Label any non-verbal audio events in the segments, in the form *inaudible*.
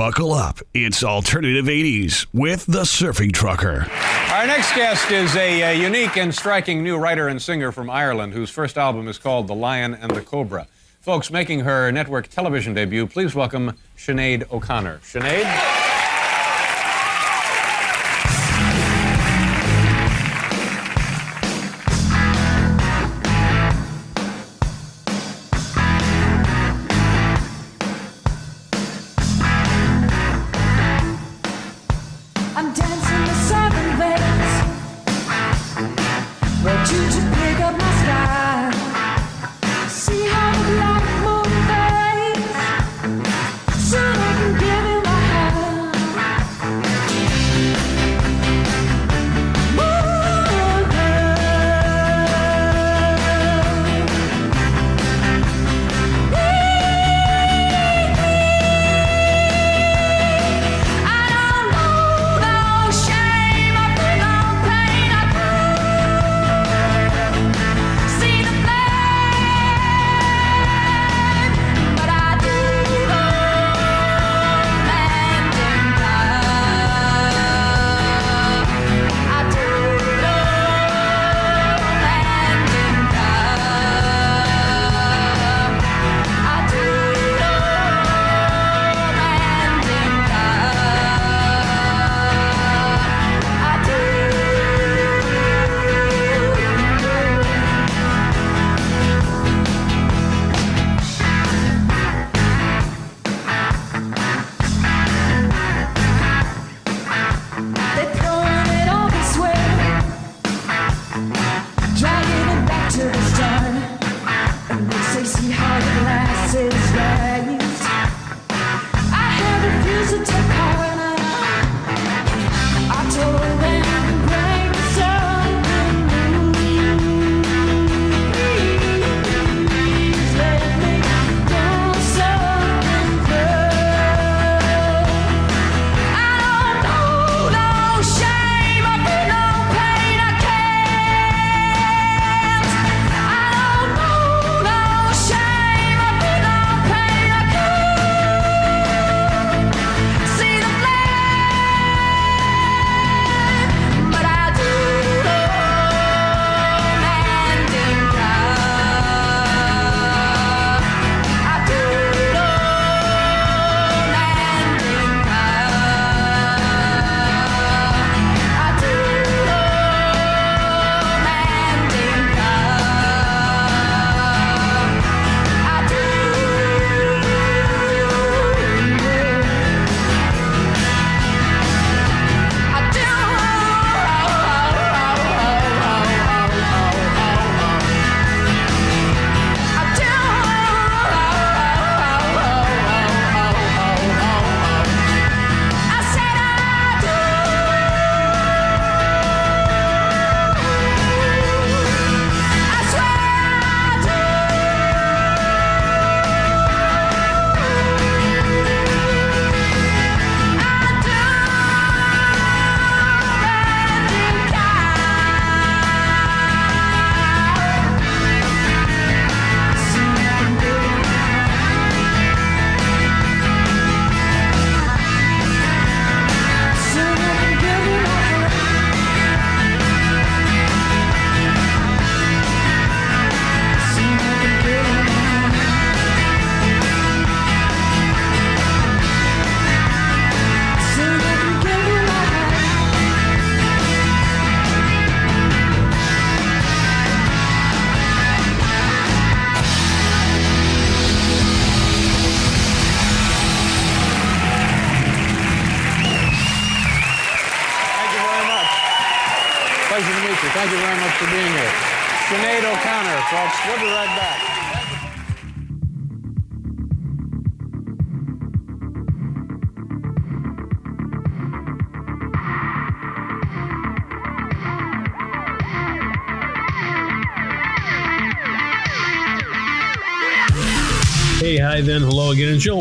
Buckle up. It's Alternative 80s with the Surfing Trucker. Our next guest is a, uh, unique and striking new writer and singer from Ireland whose first album is called The Lion and the Cobra. Folks, making her network television debut, please welcome Sinead O'Connor. Sinead?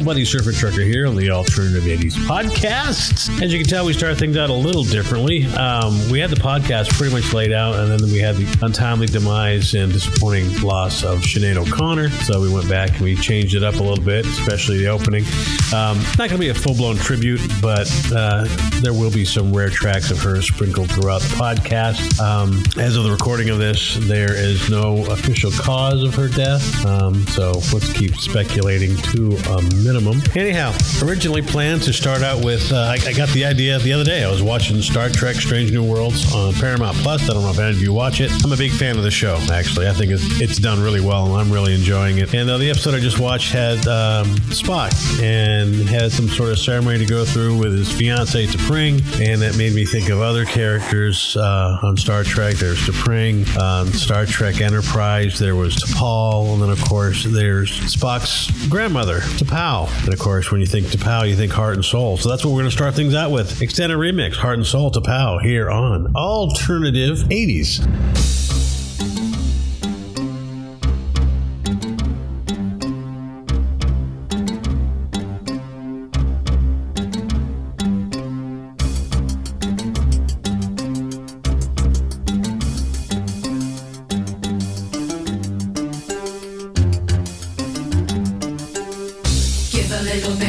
Buddy Surfer Trucker here on the Alternative 80s podcast. As you can tell, we start things out a little differently. Um, we had the podcast pretty much laid out, and then we had the untimely demise and disappointing loss of Sinead O'Connor. So we went back and we changed it up a little bit, especially the opening. Um, not going to be a full blown tribute, but uh, there will be some rare tracks of hers sprinkled throughout the podcast. Um, as of the recording of this, there is no official cause of her death. Um, so let's keep speculating to a minimum. Anyhow, originally planned to start out with, uh, I, I, got the idea the other day. I was watching Star Trek Strange New Worlds on Paramount Plus. I don't know if any of you watch it. I'm a big fan of the show, actually. I think it's, it's done really well, and I'm really enjoying it. And uh, the episode I just watched had um, Spock and had some sort of ceremony to go through with his fiancee T'Pring, and that made me think of other characters uh, on Star Trek. There's T'Pring, on Star Trek Enterprise. There was T'Pol, and then of course there's Spock's grandmother, T'Pau. And of course, when you think T'Pau, you think Heart and Soul. So that's what we're going to start things out with. Extended remix, Heart and Soul, T'Pau, here on Alternative 80s. Los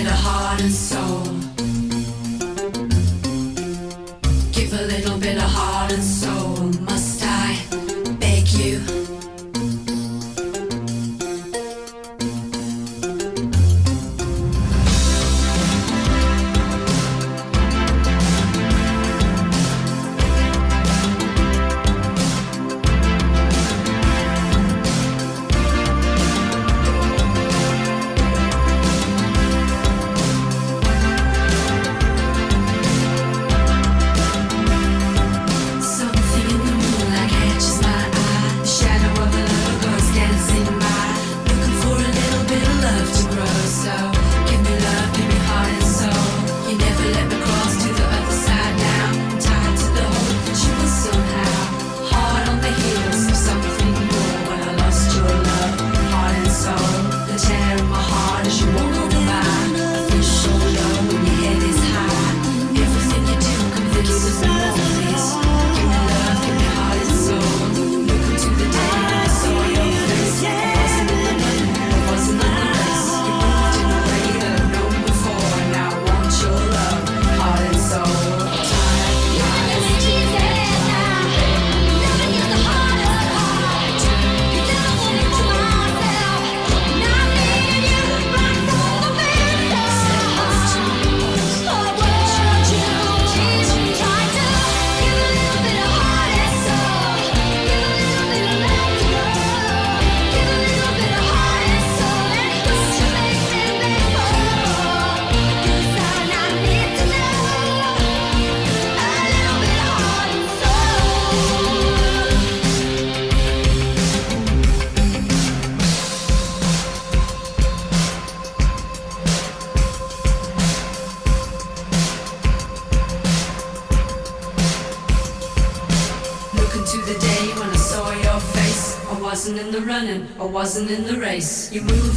wasn't in the race. You moved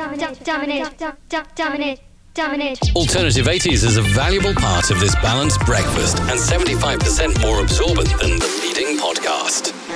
Dominate, dominate, dominate, dominate. Alternative 80s is a valuable part of this balanced breakfast and 75% more absorbent than the leading podcast.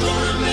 Mama's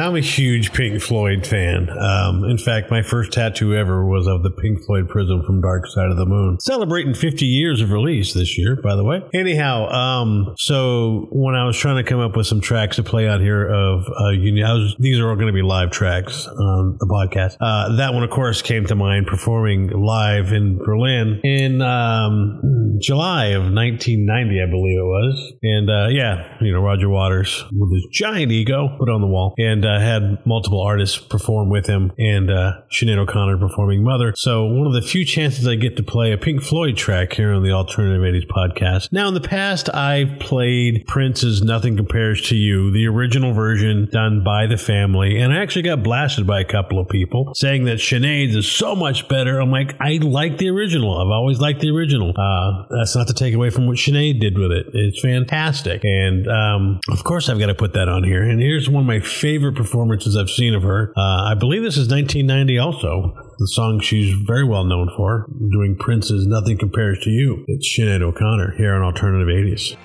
Now I'm a huge Pink Floyd fan. Um, in fact, my first tattoo ever was of the Pink Floyd Prism from Dark Side of the Moon. Celebrating 50 years of release this year, by the way. Anyhow, um, so when I was trying to come up with some tracks to play out here of, uh, uni- I was, these are all going to be live tracks on the podcast. Uh, that one, of course, came to mind performing live in Berlin in um, July of 1990, I believe it was. And uh, yeah, you know, Roger Waters with his giant ego put on the wall and uh, had multiple artists perform with him and uh, Sinead O'Connor performing Mother. So one of the few chances I get to play a Pink Floyd track here on the Alternative 80s podcast. Now, in the past, I've played Prince's Nothing Compares to You, the original version done by the family, and I actually got blasted by a couple of people saying that Sinead's is so much better. I'm like, I like the original. I've always liked the original. Uh, that's not to take away from what Sinead did with it. It's fantastic. And um, of course, I've got to put that on here. And here's one of my favorite performances I've seen of her. Uh, I believe this is 1990 also. The song she's very well known for, doing Prince's Nothing Compares to You. It's Sinead O'Connor here on Alternative 80s.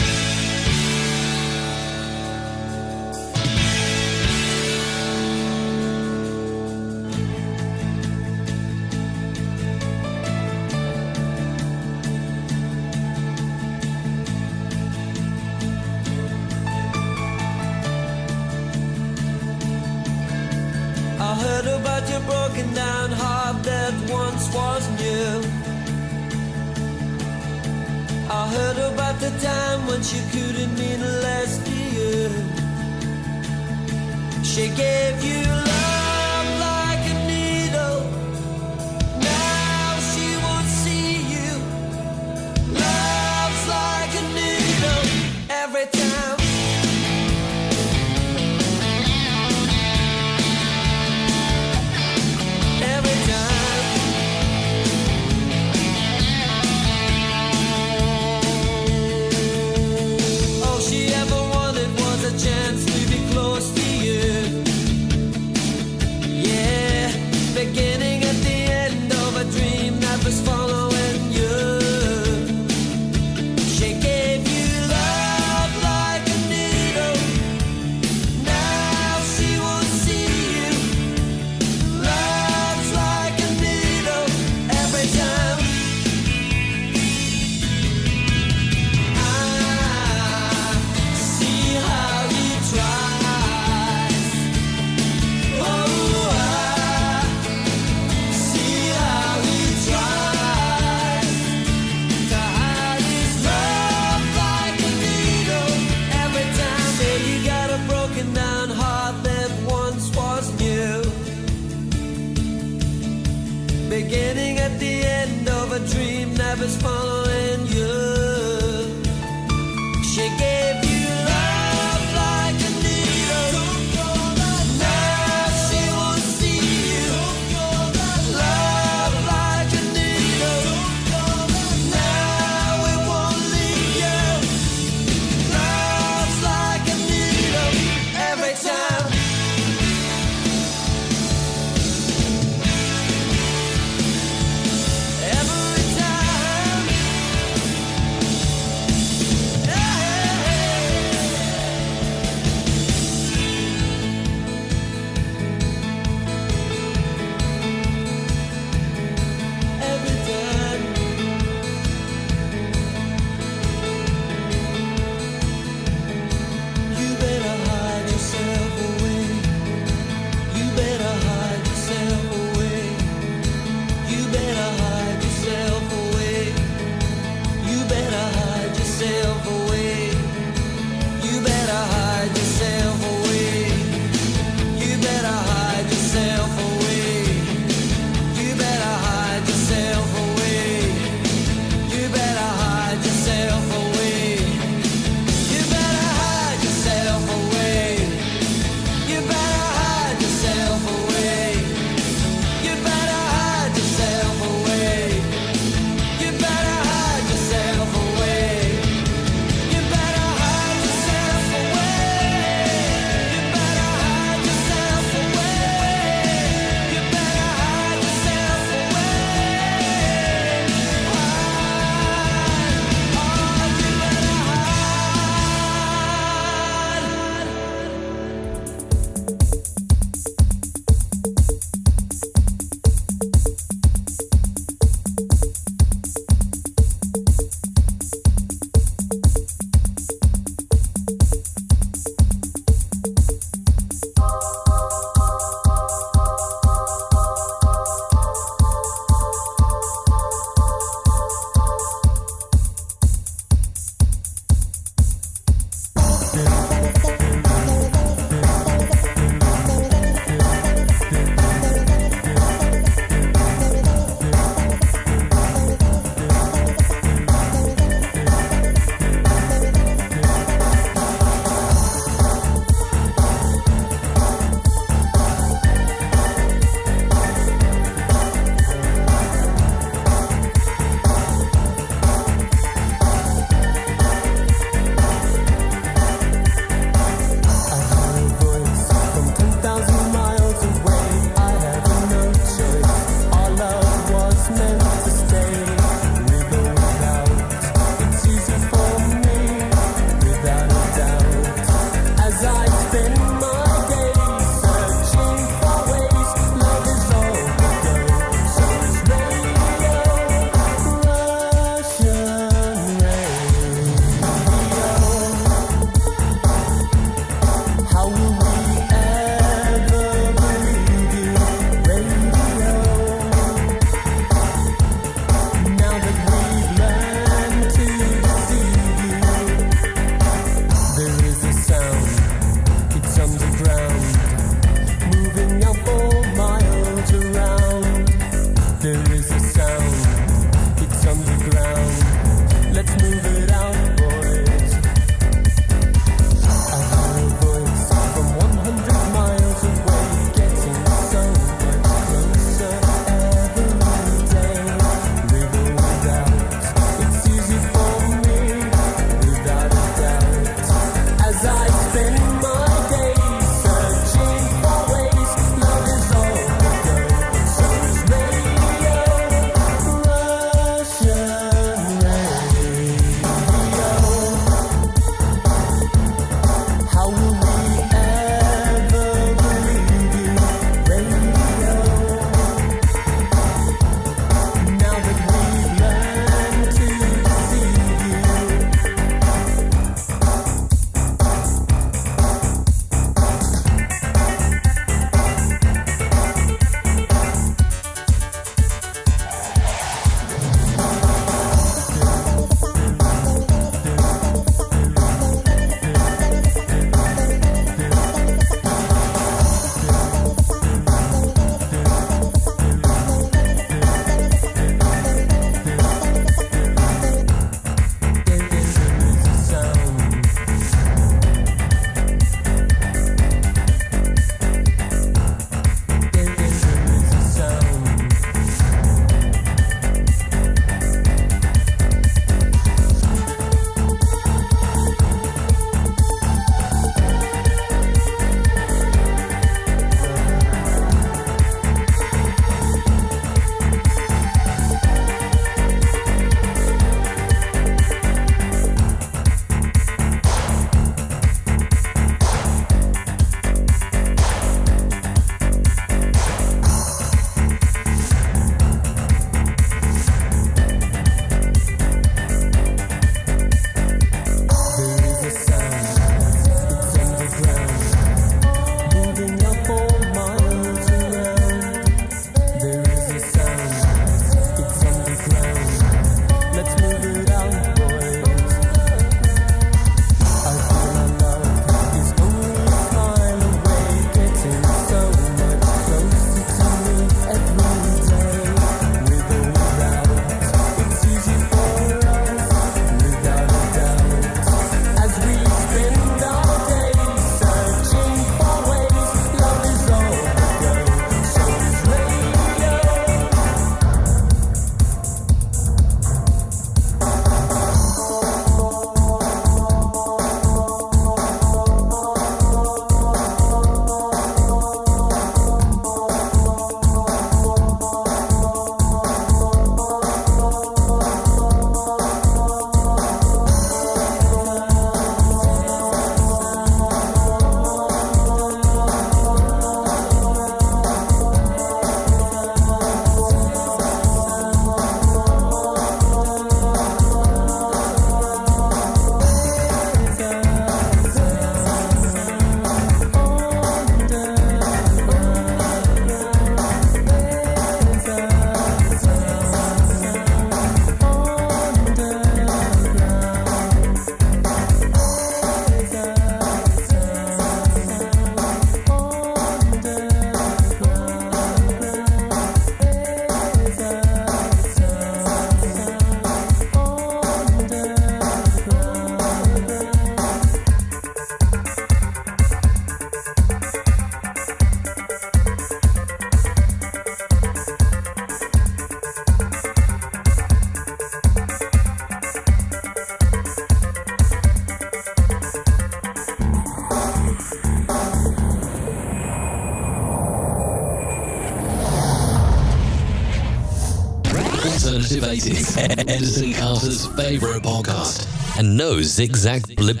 Anderson Carter's favorite podcast. And no zigzag blip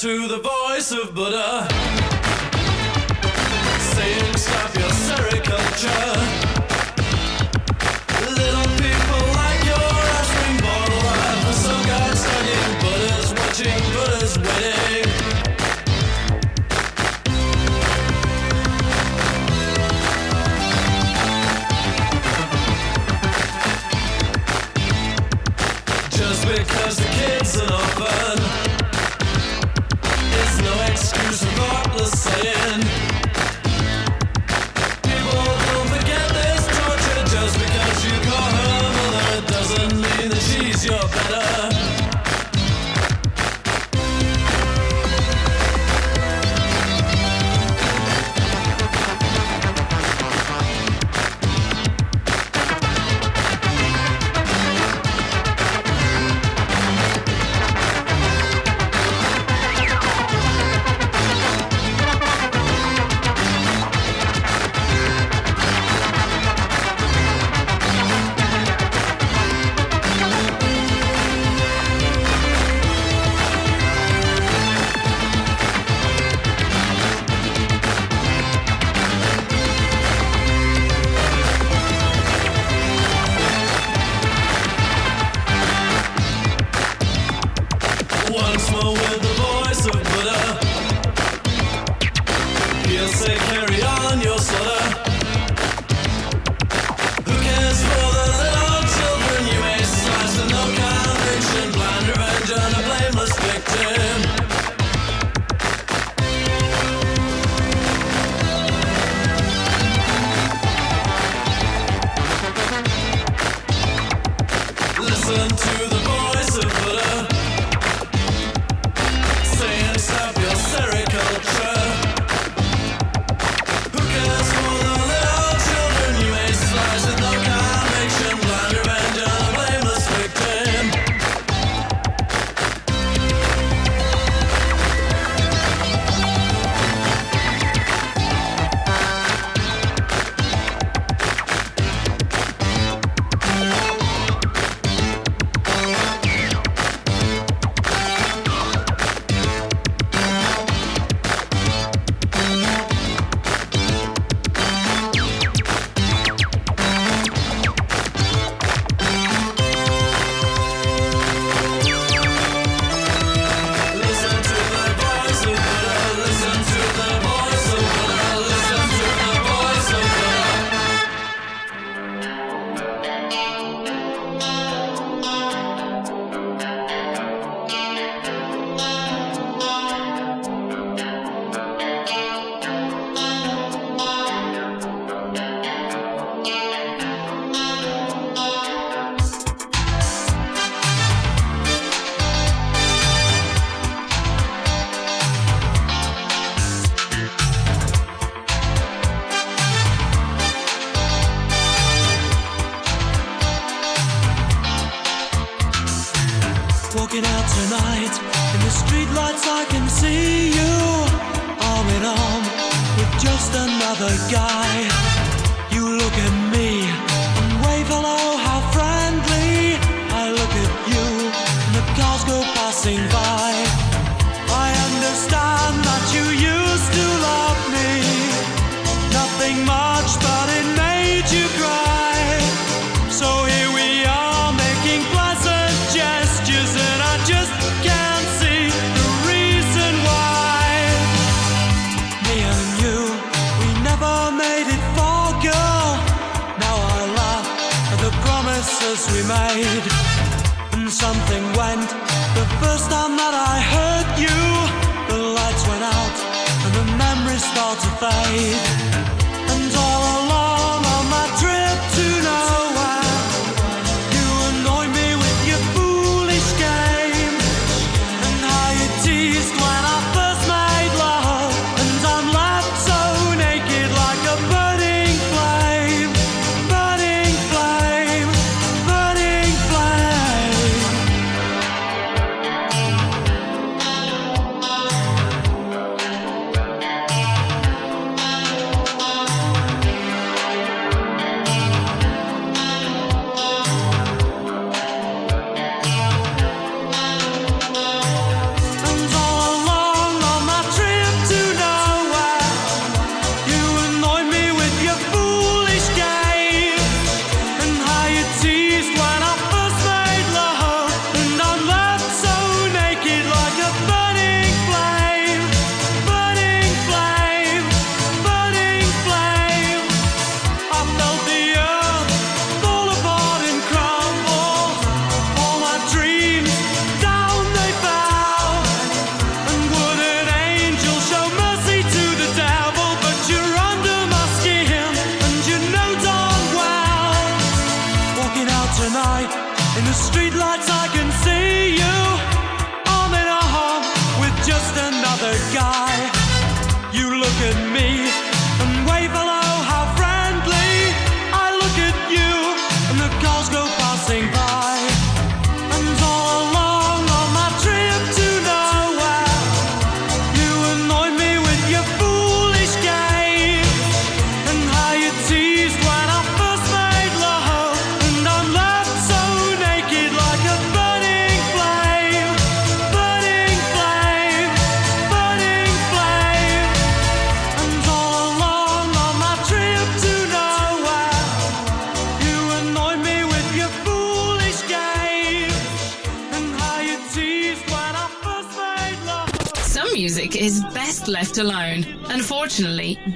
to the voice of Buddha.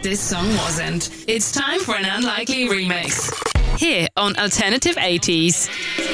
this song wasn't. It's time for an unlikely remix. Here on Alternative 80s.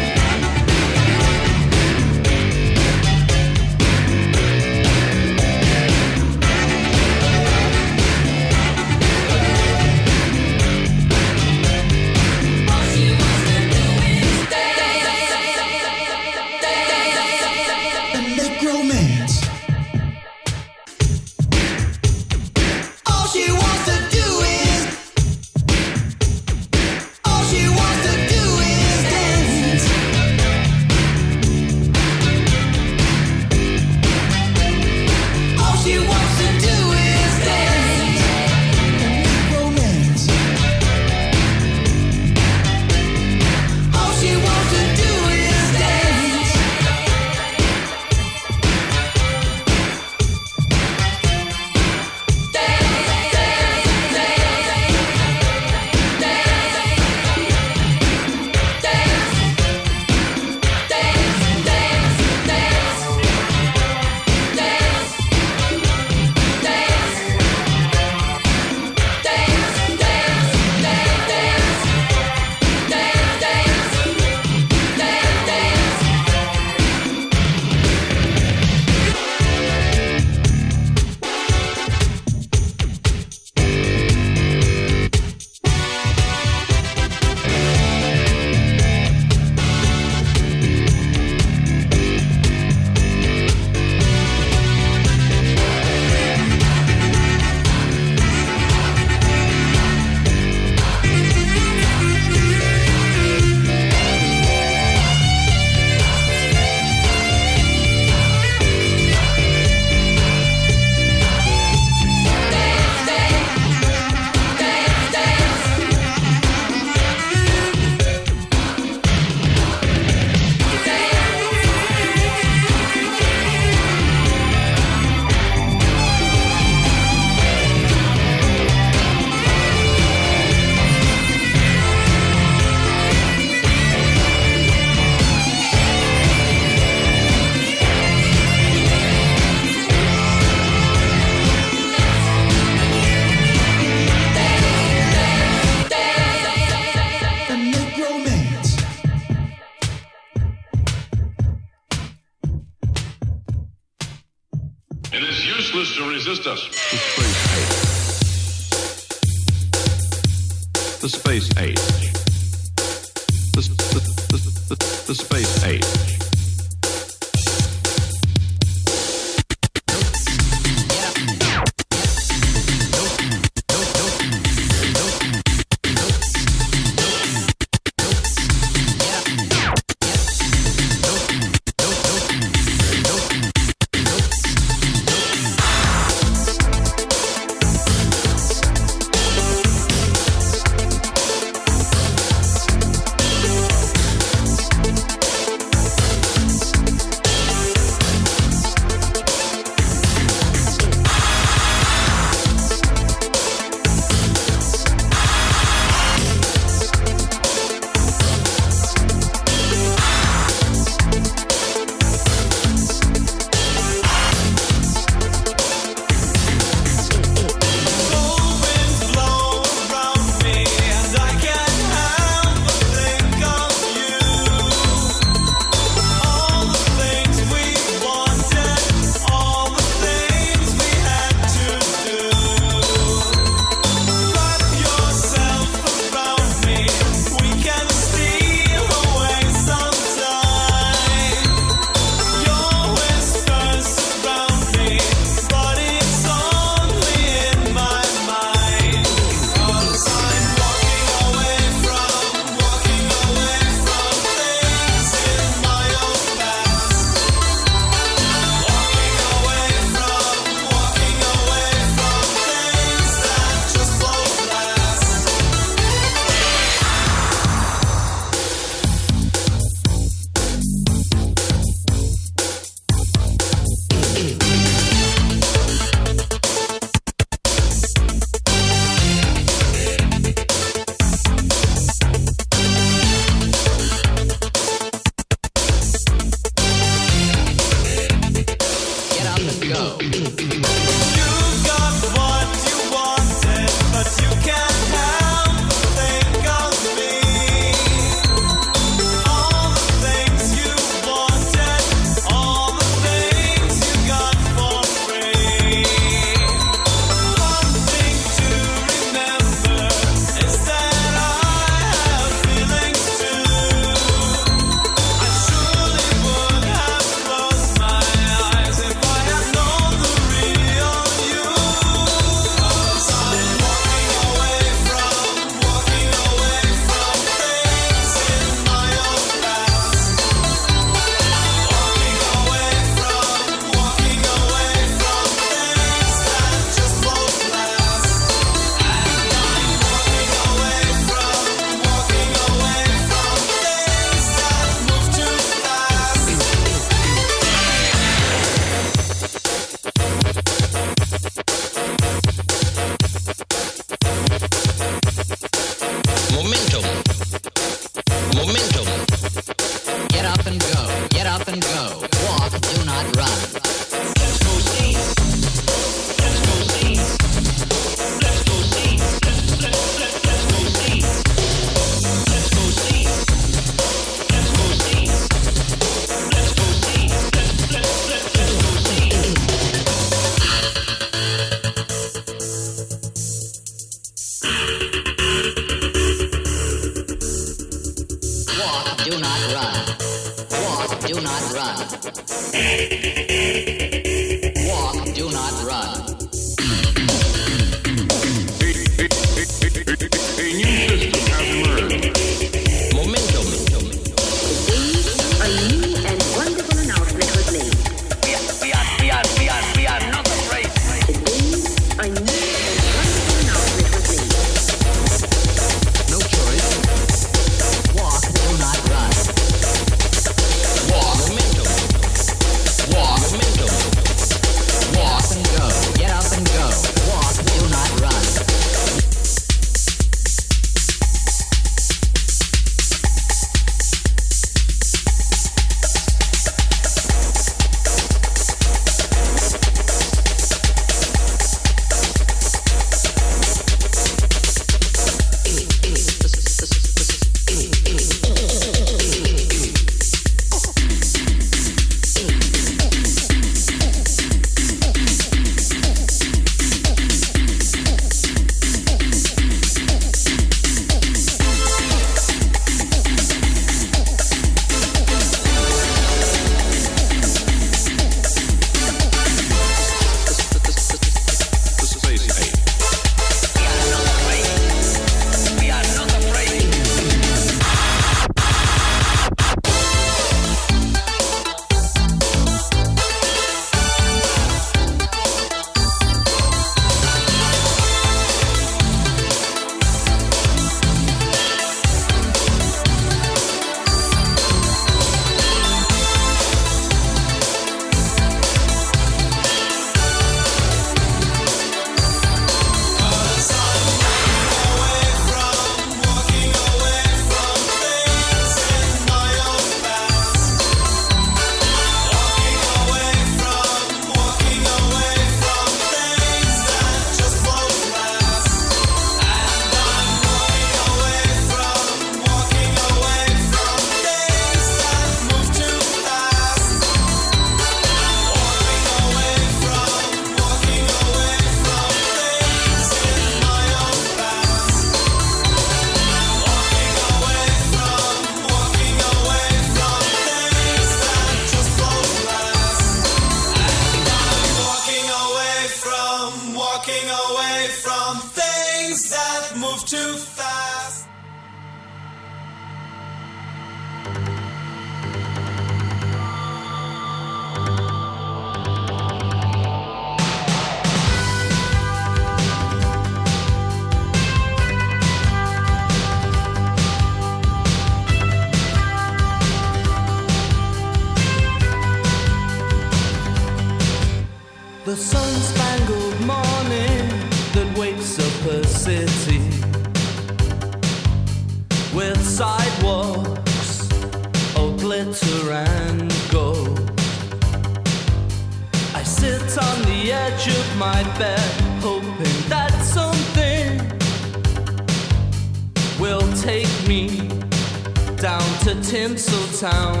Tinseltown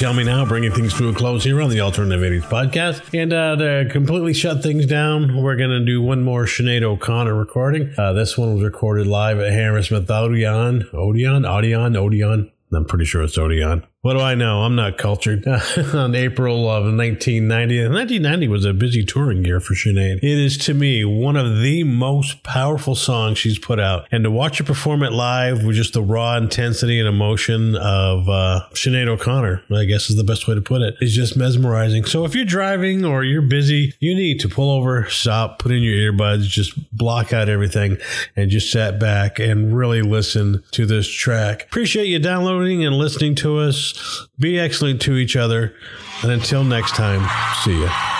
Tell Me Now, bringing things to a close here on the Alternative 80s podcast. And uh, to completely shut things down, we're going to do one more Sinead O'Connor recording. Uh, this one was recorded live at Hammersmith Odeon. Odeon? Odeon? Odeon? I'm pretty sure it's Odeon. What do I know? I'm not cultured. *laughs* On April of 1990, 1990 was a busy touring year for Sinead. It is to me one of the most powerful songs she's put out, and to watch her perform it live with just the raw intensity and emotion of uh, Sinead O'Connor, I guess is the best way to put it, is just mesmerizing. So if you're driving or you're busy, you need to pull over, stop, put in your earbuds, just block out everything, and just sit back and really listen to this track. Appreciate you downloading and listening to us. Be excellent to each other. And until next time, see ya.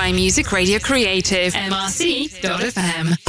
By Music Radio Creative, mrc.fm.